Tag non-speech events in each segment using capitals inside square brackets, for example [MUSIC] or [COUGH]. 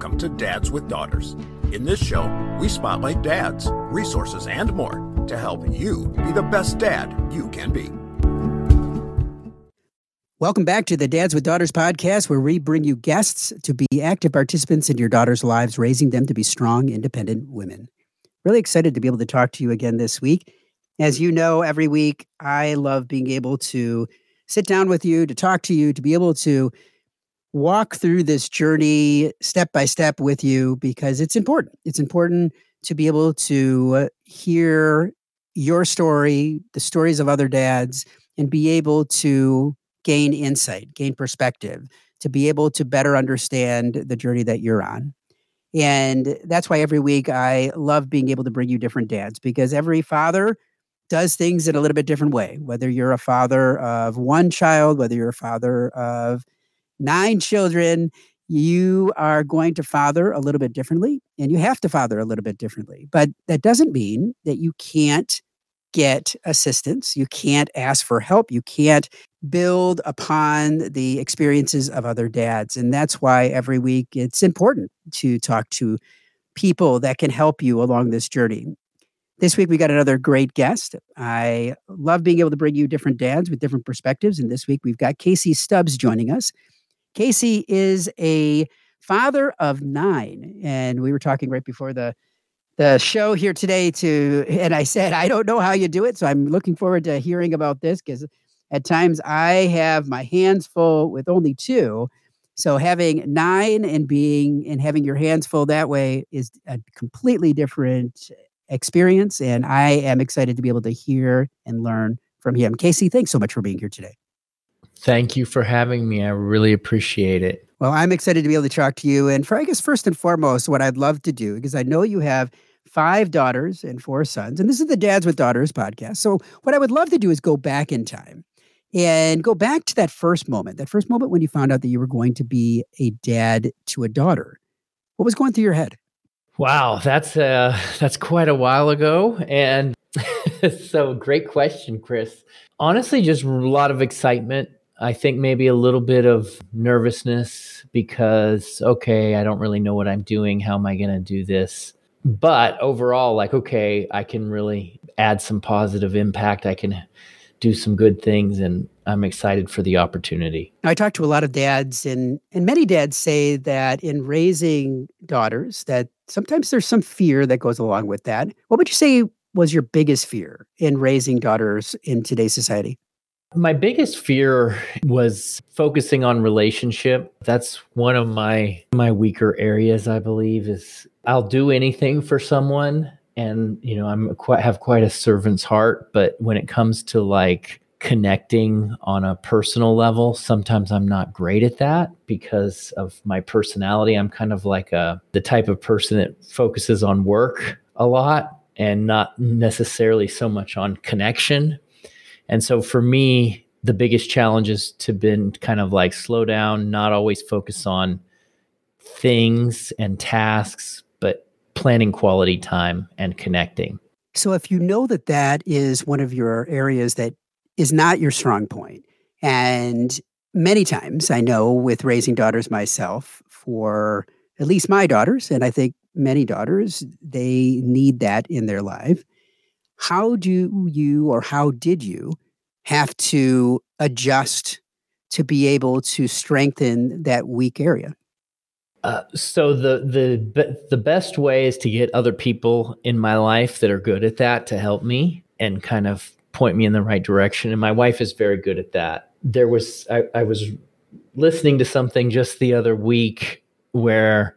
Welcome to Dads with Daughters. In this show, we spotlight dads, resources, and more to help you be the best dad you can be. Welcome back to the Dads with Daughters podcast, where we bring you guests to be active participants in your daughters' lives, raising them to be strong, independent women. Really excited to be able to talk to you again this week. As you know, every week I love being able to sit down with you, to talk to you, to be able to walk through this journey step by step with you because it's important. It's important to be able to hear your story, the stories of other dads, and be able to gain insight, gain perspective, to be able to better understand the journey that you're on. And that's why every week I love being able to bring you different dads because every father does things in a little bit different way. Whether you're a father of one child, whether you're a father of nine children, you are going to father a little bit differently and you have to father a little bit differently. But that doesn't mean that you can't get assistance. You can't ask for help. You can't build upon the experiences of other dads. And that's why every week it's important to talk to people that can help you along this journey. This week we got another great guest. I love being able to bring you different dads with different perspectives. And this week we've got Casey Stubbs joining us. Casey is a father of nine, and we were talking right before the the show here today to and I said I don't know how you do it, so I'm looking forward to hearing about this because at times I have my hands full with only two. So having nine and being and having your hands full that way is a completely different experience. And I am excited to be able to hear and learn from him. Casey, thanks so much for being here today. Thank you for having me. I really appreciate it. Well, I'm excited to be able to talk to you. And for, I guess, first and foremost, what I'd love to do, because I know you have five daughters and four sons, and this is the Dads with Daughters podcast. So, what I would love to do is go back in time and go back to that first moment, that first moment when you found out that you were going to be a dad to a daughter. What was going through your head? Wow, that's uh that's quite a while ago and [LAUGHS] so great question, Chris. Honestly, just a lot of excitement I think maybe a little bit of nervousness because, okay, I don't really know what I'm doing. How am I going to do this? But overall, like, okay, I can really add some positive impact. I can do some good things and I'm excited for the opportunity. I talk to a lot of dads and and many dads say that in raising daughters that sometimes there's some fear that goes along with that. What would you say was your biggest fear in raising daughters in today's society? My biggest fear was focusing on relationship. That's one of my my weaker areas, I believe, is I'll do anything for someone and you know, I'm quite have quite a servant's heart, but when it comes to like connecting on a personal level, sometimes I'm not great at that because of my personality. I'm kind of like a the type of person that focuses on work a lot and not necessarily so much on connection and so for me, the biggest challenge is to been kind of like slow down, not always focus on things and tasks, but planning quality time and connecting. So if you know that that is one of your areas that is not your strong point, and many times I know with raising daughters myself, for at least my daughters, and I think many daughters, they need that in their life. How do you or how did you have to adjust to be able to strengthen that weak area? Uh, so the the the best way is to get other people in my life that are good at that to help me and kind of point me in the right direction. And my wife is very good at that. There was I, I was listening to something just the other week where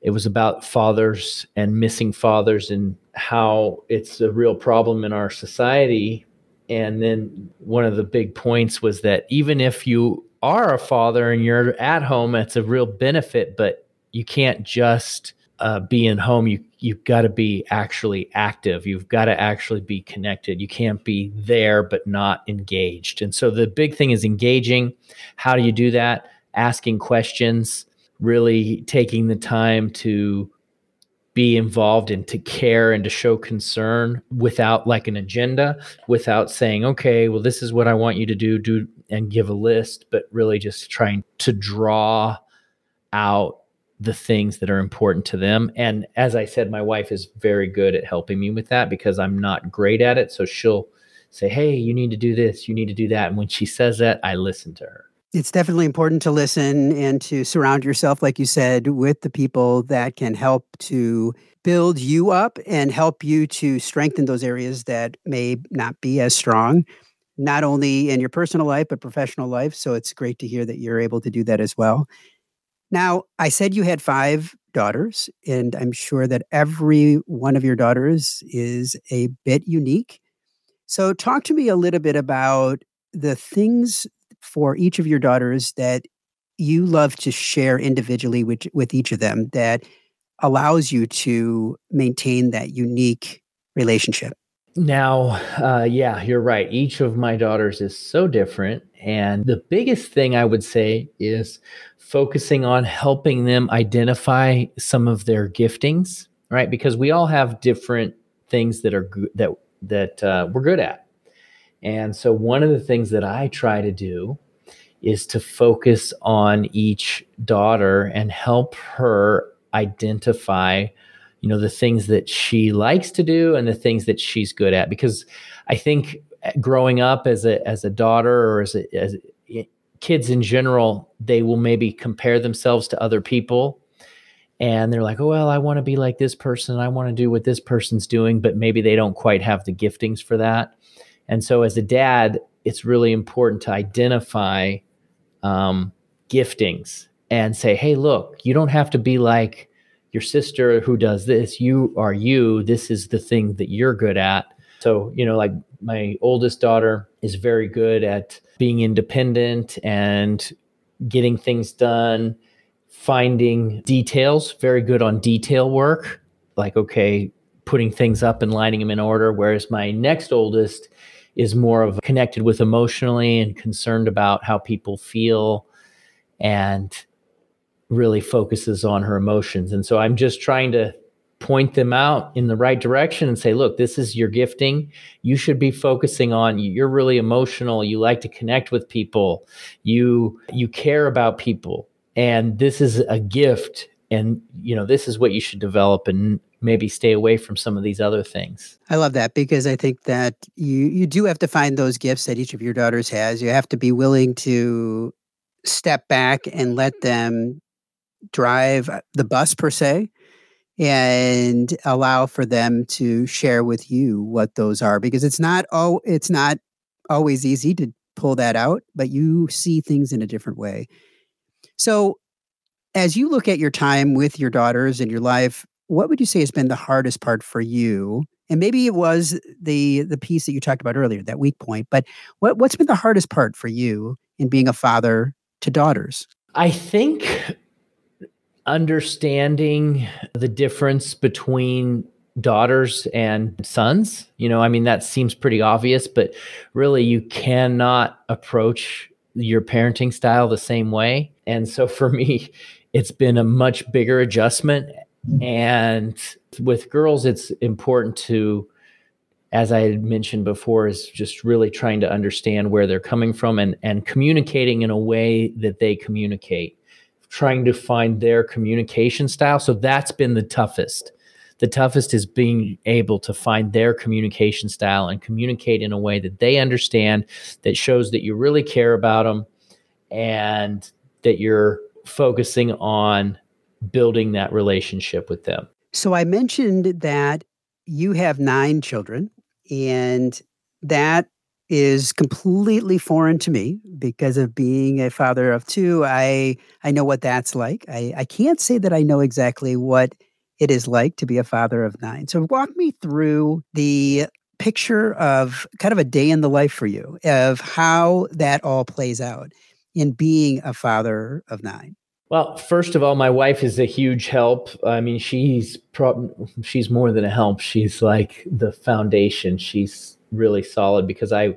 it was about fathers and missing fathers and how it's a real problem in our society. And then one of the big points was that even if you are a father and you're at home, it's a real benefit, but you can't just uh, be in home. You you've got to be actually active. You've got to actually be connected. You can't be there but not engaged. And so the big thing is engaging. How do you do that? Asking questions really taking the time to be involved and to care and to show concern without like an agenda, without saying, okay, well, this is what I want you to do, do and give a list, but really just trying to draw out the things that are important to them. And as I said, my wife is very good at helping me with that because I'm not great at it. So she'll say, Hey, you need to do this, you need to do that. And when she says that, I listen to her. It's definitely important to listen and to surround yourself, like you said, with the people that can help to build you up and help you to strengthen those areas that may not be as strong, not only in your personal life, but professional life. So it's great to hear that you're able to do that as well. Now, I said you had five daughters, and I'm sure that every one of your daughters is a bit unique. So, talk to me a little bit about the things for each of your daughters that you love to share individually with, with each of them that allows you to maintain that unique relationship? Now, uh, yeah, you're right. Each of my daughters is so different. And the biggest thing I would say is focusing on helping them identify some of their giftings, right? Because we all have different things that are good, that that uh, we're good at. And so one of the things that I try to do is to focus on each daughter and help her identify you know the things that she likes to do and the things that she's good at. Because i think uh, growing up as a as a daughter or as a, as a, kids in general they will maybe compare themselves to other people and they're like oh well i want to be like this person. I want to do what this person's doing but maybe they don't quite have the giftings for that and so as a dad it's really important to identify um, giftings and say, hey, look, you don't have to be like your sister who does this. You are you. This is the thing that you're good at. So, you know, like my oldest daughter is very good at being independent and getting things done, finding details, very good on detail work, like, okay, putting things up and lining them in order. Whereas my next oldest is more of connected with emotionally and concerned about how people feel and really focuses on her emotions. And so I'm just trying to point them out in the right direction and say, look, this is your gifting. You should be focusing on you're really emotional, you like to connect with people, you you care about people. And this is a gift and you know, this is what you should develop and maybe stay away from some of these other things. I love that because I think that you you do have to find those gifts that each of your daughters has. You have to be willing to step back and let them drive the bus per se and allow for them to share with you what those are because it's not oh it's not always easy to pull that out but you see things in a different way so as you look at your time with your daughters and your life what would you say has been the hardest part for you? And maybe it was the the piece that you talked about earlier that weak point but what, what's been the hardest part for you in being a father to daughters? I think understanding the difference between daughters and sons you know i mean that seems pretty obvious but really you cannot approach your parenting style the same way. And so for [LAUGHS] me it's been a much bigger adjustment and with girls it's important to as i had mentioned before is just really trying to understand where they're coming from and and communicating in a way that they communicate trying to find their communication style. So that's been the toughest. The toughest is being able to find their communication style and communicate in a way that they understand, that shows that you really care about them and that you're focusing on building that relationship with them. So I mentioned that you have nine children, and that is completely foreign to me because of being a father of two. I I know what that's like. I, I can't say that I know exactly what it is like to be a father of nine. So walk me through the picture of kind of a day in the life for you of how that all plays out in being a father of nine. Well, first of all, my wife is a huge help. I mean, she's pro- she's more than a help. She's like the foundation. She's really solid because I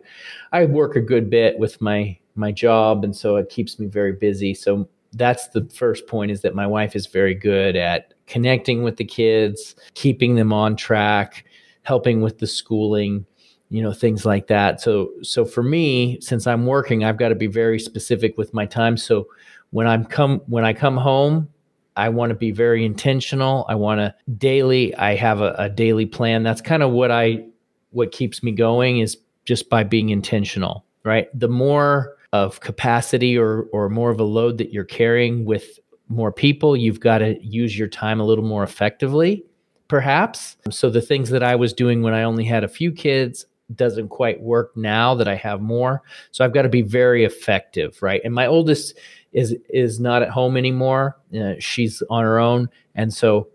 I work a good bit with my my job and so it keeps me very busy. So that's the first point is that my wife is very good at connecting with the kids, keeping them on track, helping with the schooling, you know, things like that. So so for me, since I'm working, I've got to be very specific with my time. So when I'm come when I come home, I want to be very intentional. I want to daily, I have a, a daily plan. That's kind of what I, what keeps me going is just by being intentional, right? The more of capacity or, or more of a load that you're carrying with more people, you've got to use your time a little more effectively, perhaps. So the things that I was doing when I only had a few kids, doesn't quite work now that I have more. So I've got to be very effective, right? And my oldest is is not at home anymore. Uh, she's on her own, and so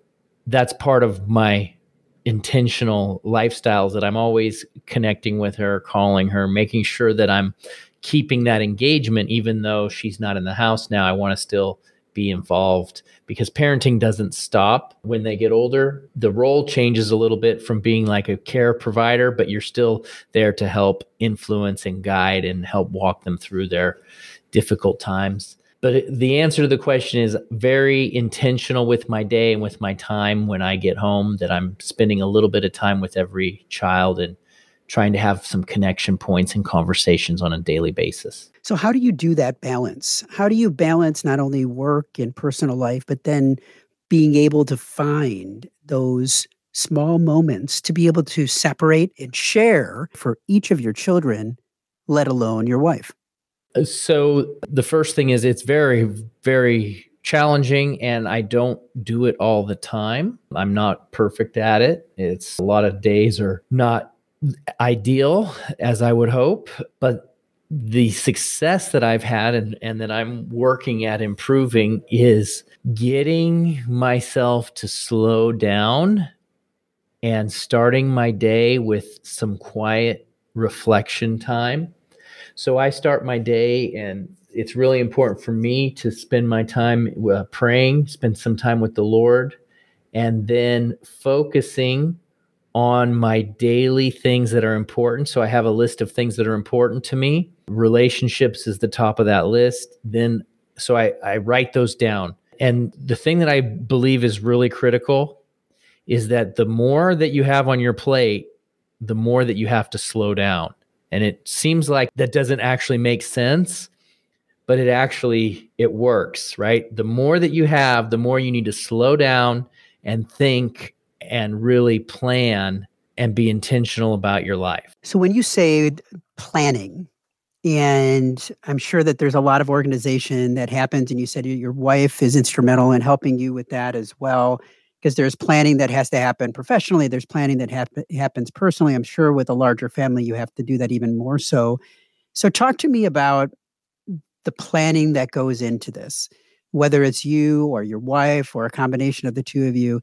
that's part of my intentional lifestyles that I'm always connecting with her, calling her, making sure that I'm keeping that engagement even though she's not in the house now. I want to still be involved because parenting doesn't stop when they get older. The role changes a little bit from being like a care provider, but you're still there to help influence and guide and help walk them through their difficult times. But the answer to the question is very intentional with my day and with my time when I get home, that I'm spending a little bit of time with every child and trying to have some connection points and conversations on a daily basis. So, how do you do that balance? How do you balance not only work and personal life, but then being able to find those small moments to be able to separate and share for each of your children, let alone your wife? So, the first thing is it's very, very challenging and I don't do it all the time. I'm not perfect at it. It's a lot of days are not ideal as I would hope, but the success that I've had and, and that I'm working at improving is getting myself to slow down and starting my day with some quiet reflection time. So I start my day, and it's really important for me to spend my time uh, praying, spend some time with the Lord, and then focusing on my daily things that are important. So I have a list of things that are important to me. Relationships is the top of that list. Then, so I, I write those down. And the thing that I believe is really critical is that the more that you have on your plate, the more that you have to slow down. And it seems like that doesn't actually make sense, but it actually it works, right? The more that you have, the more you need to slow down and think and really plan and be intentional about your life. So when you say planning, and I'm sure that there's a lot of organization that happens, and you said your wife is instrumental in helping you with that as well. Because there's planning that has to happen professionally, there's planning that hap- happens personally. I'm sure with a larger family, you have to do that even more so. So, talk to me about the planning that goes into this, whether it's you or your wife or a combination of the two of you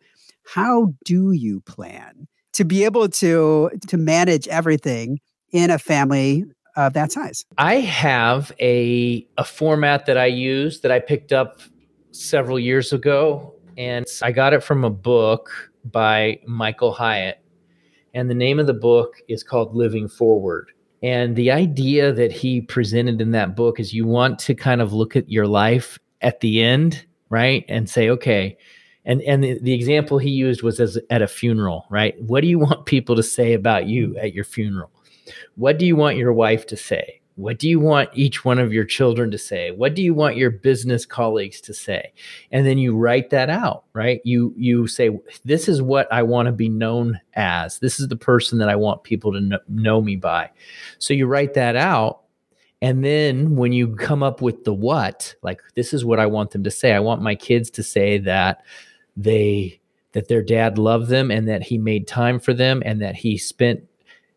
how do you plan to be able to to manage everything in a family of that size? I have a a format that I use that I picked up several years ago and I got it from a book by Michael Hyatt. And the name of the book is called Living Forward. And the idea that he presented in that book is you want to kind of look at your life at the end, right? And say, okay, and and the, the example he used was as at a funeral right what do you want [LAUGHS] people to say about you at your funeral what do you want your wife to say what do you want each one of your children to say? What do you want your business colleagues to say? And then you write that out right? You you say this is what i want to be known as. This is the person that i want people to know, know me by. So you write that out and then when you come up with the what like this is what i want them to say. I want my kids to say that they that their dad loved them and that he made time for them and that he spent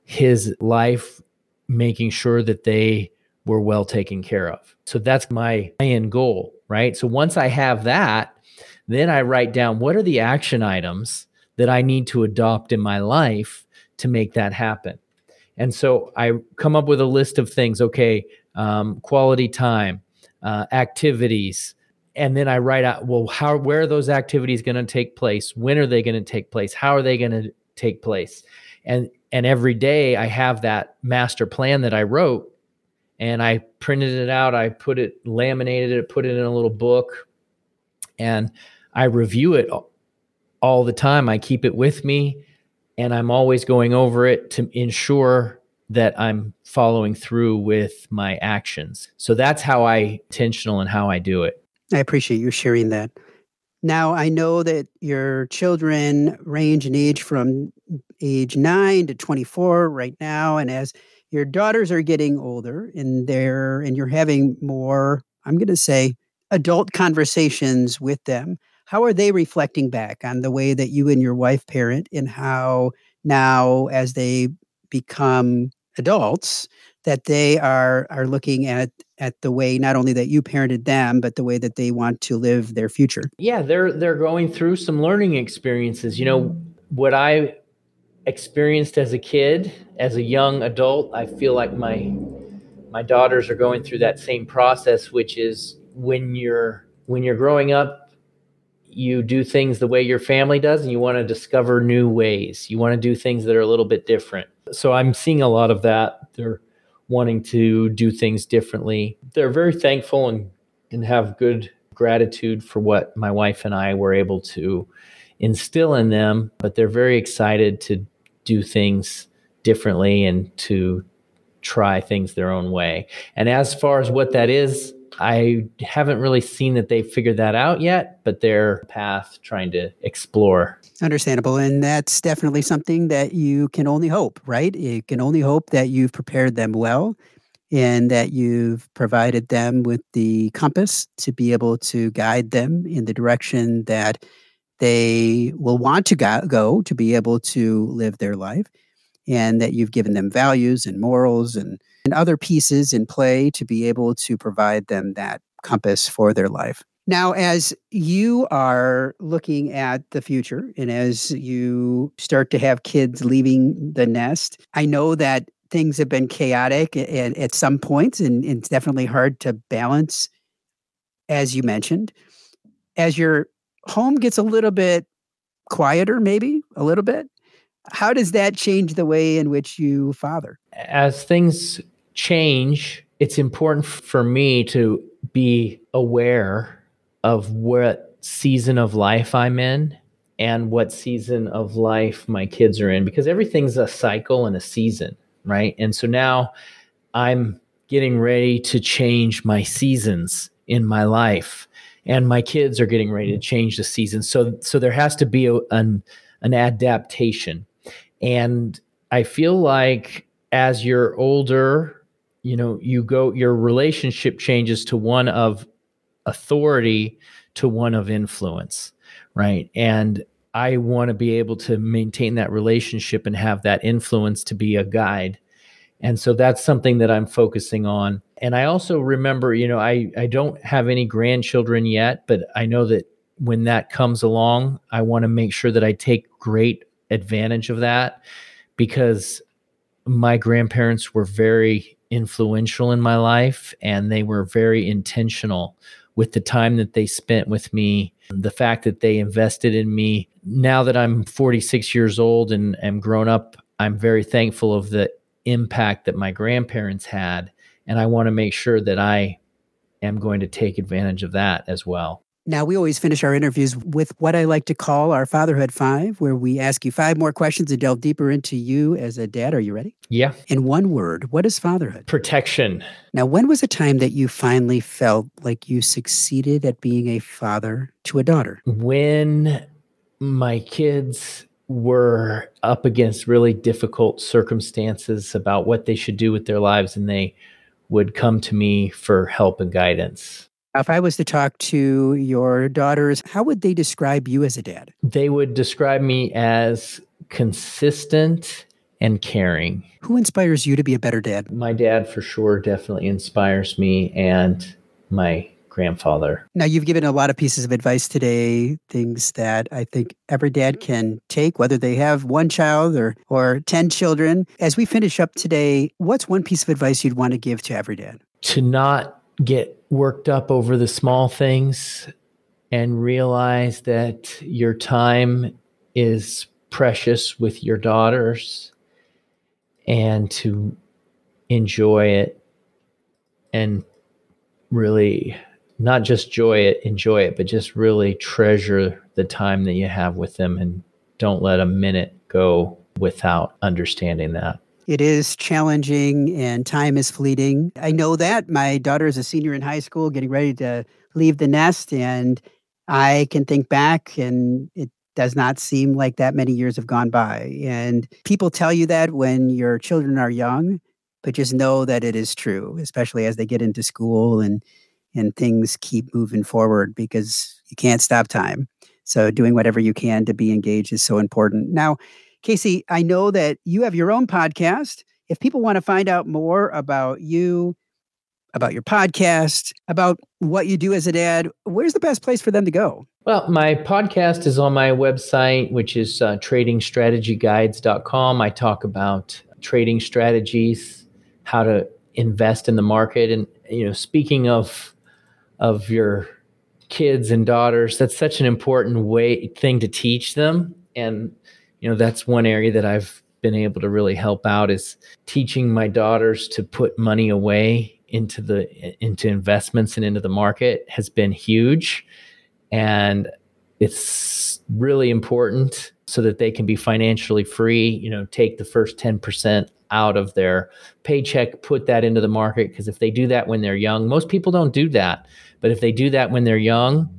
his life making sure that they were well taken care of. So that's my end goal, right? So once I have that, then I write down what are the action items that I need to adopt in my life to make that happen. And so I come up with a list of things. Okay, um, quality time, uh, activities, and then I write out, well, how where are those activities going to take place? When are they going to take place? How are they going to take place? And and every day I have that master plan that I wrote and I printed it out, I put it laminated it, put it in a little book and I review it all the time. I keep it with me and I'm always going over it to ensure that I'm following through with my actions. So that's how I intentional and how I do it. I appreciate you sharing that. Now, I know that your children range in age from age 9 to 24 right now and as your daughters are getting older and they're and you're having more, I'm going to say adult conversations with them, how are they reflecting back on the way that you and your wife parent and how now as they become adults that they are are looking at at the way not only that you parented them but the way that they want to live their future. Yeah they're they're going through some learning experiences. You know what i experienced as a kid as a young adult i feel like my my daughters are going through that same process which is when you're when you're growing up you do things the way your family does and you want to discover new ways. You want to do things that are a little bit different. So i'm seeing a lot of that. They're wanting to do things differently. They're very thankful and, and have good gratitude for what my wife and I were able to instill in them, but they're very excited to do things differently and to try things their own way. And as far as what that is, I haven't really seen that they've figured that out yet, but their path trying to explore. Understandable. And that's definitely something that you can only hope, right? You can only hope that you've prepared them well and that you've provided them with the compass to be able to guide them in the direction that they will want to go to be able to live their life and that you've given them values and morals and, and other pieces in play to be able to provide them that compass for their life. Now, as you are looking at the future and as you start to have kids leaving the nest, I know that things have been chaotic at, at some points and, and it's definitely hard to balance, as you mentioned. As your home gets a little bit quieter, maybe a little bit, how does that change the way in which you father? As things change, it's important for me to be aware of what season of life I'm in and what season of life my kids are in because everything's a cycle and a season, right? And so now I'm getting ready to change my seasons in my life and my kids are getting ready to change the season. So so there has to be a, an an adaptation and I feel like as you're older, you know, you go, your relationship changes to one of authority to one of influence, right? And I want to be able to maintain that relationship and have that influence to be a guide. And so that's something that I'm focusing on. And I also remember, you know, I, I don't have any grandchildren yet, but I know that when that comes along, I want to make sure that I take great advantage of that because my grandparents were very influential in my life and they were very intentional with the time that they spent with me, the fact that they invested in me. Now that I'm 46 years old and am grown up, I'm very thankful of the impact that my grandparents had. And I want to make sure that I am going to take advantage of that as well. Now, we always finish our interviews with what I like to call our Fatherhood Five, where we ask you five more questions and delve deeper into you as a dad. Are you ready? Yeah. In one word, what is fatherhood? Protection. Now, when was a time that you finally felt like you succeeded at being a father to a daughter? When my kids were up against really difficult circumstances about what they should do with their lives, and they would come to me for help and guidance. If I was to talk to your daughters, how would they describe you as a dad? They would describe me as consistent and caring. Who inspires you to be a better dad? My dad, for sure, definitely inspires me, and my grandfather. Now, you've given a lot of pieces of advice today, things that I think every dad can take, whether they have one child or, or 10 children. As we finish up today, what's one piece of advice you'd want to give to every dad? To not get worked up over the small things and realize that your time is precious with your daughters and to enjoy it and really not just joy it enjoy it but just really treasure the time that you have with them and don't let a minute go without understanding that it is challenging and time is fleeting. I know that. My daughter is a senior in high school, getting ready to leave the nest. And I can think back and it does not seem like that many years have gone by. And people tell you that when your children are young, but just know that it is true, especially as they get into school and and things keep moving forward because you can't stop time. So doing whatever you can to be engaged is so important. Now, Casey, I know that you have your own podcast. If people want to find out more about you, about your podcast, about what you do as a dad, where's the best place for them to go? Well, my podcast is on my website, which is uh, tradingstrategyguides.com. I talk about trading strategies, how to invest in the market. And, you know, speaking of, of your kids and daughters, that's such an important way thing to teach them. And, you know, that's one area that I've been able to really help out is teaching my daughters to put money away into the into investments and into the market has been huge. And it's really important so that they can be financially free you know take the first 10% out of their paycheck put that into the market. Because if they do that when they're young most people don't do that. But if they do that when they're young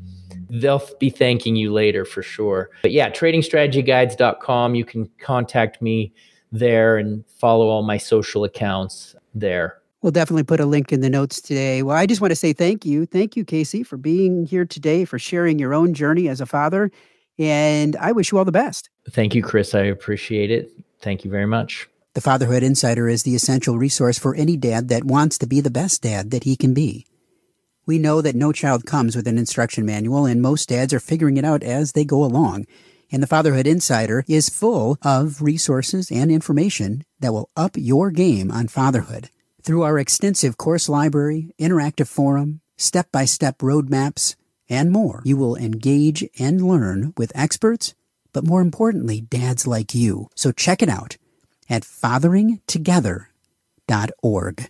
they'll be thanking you later for sure but yeah tradingstrategyguides.com you can contact me there and follow all my social accounts there We'll definitely put a link in the notes today. Well, I just want to say thank you. Thank you, Casey, for being here today, for sharing your own journey as a father. And I wish you all the best. Thank you, Chris. I appreciate it. Thank you very much. The Fatherhood Insider is the essential resource for any dad that wants to be the best dad that he can be. We know that no child comes with an instruction manual, and most dads are figuring it out as they go along. And the Fatherhood Insider is full of resources and information that will up your game on fatherhood. Through our extensive course library, interactive forum, step by step roadmaps, and more, you will engage and learn with experts, but more importantly, dads like you. So check it out at fatheringtogether.org.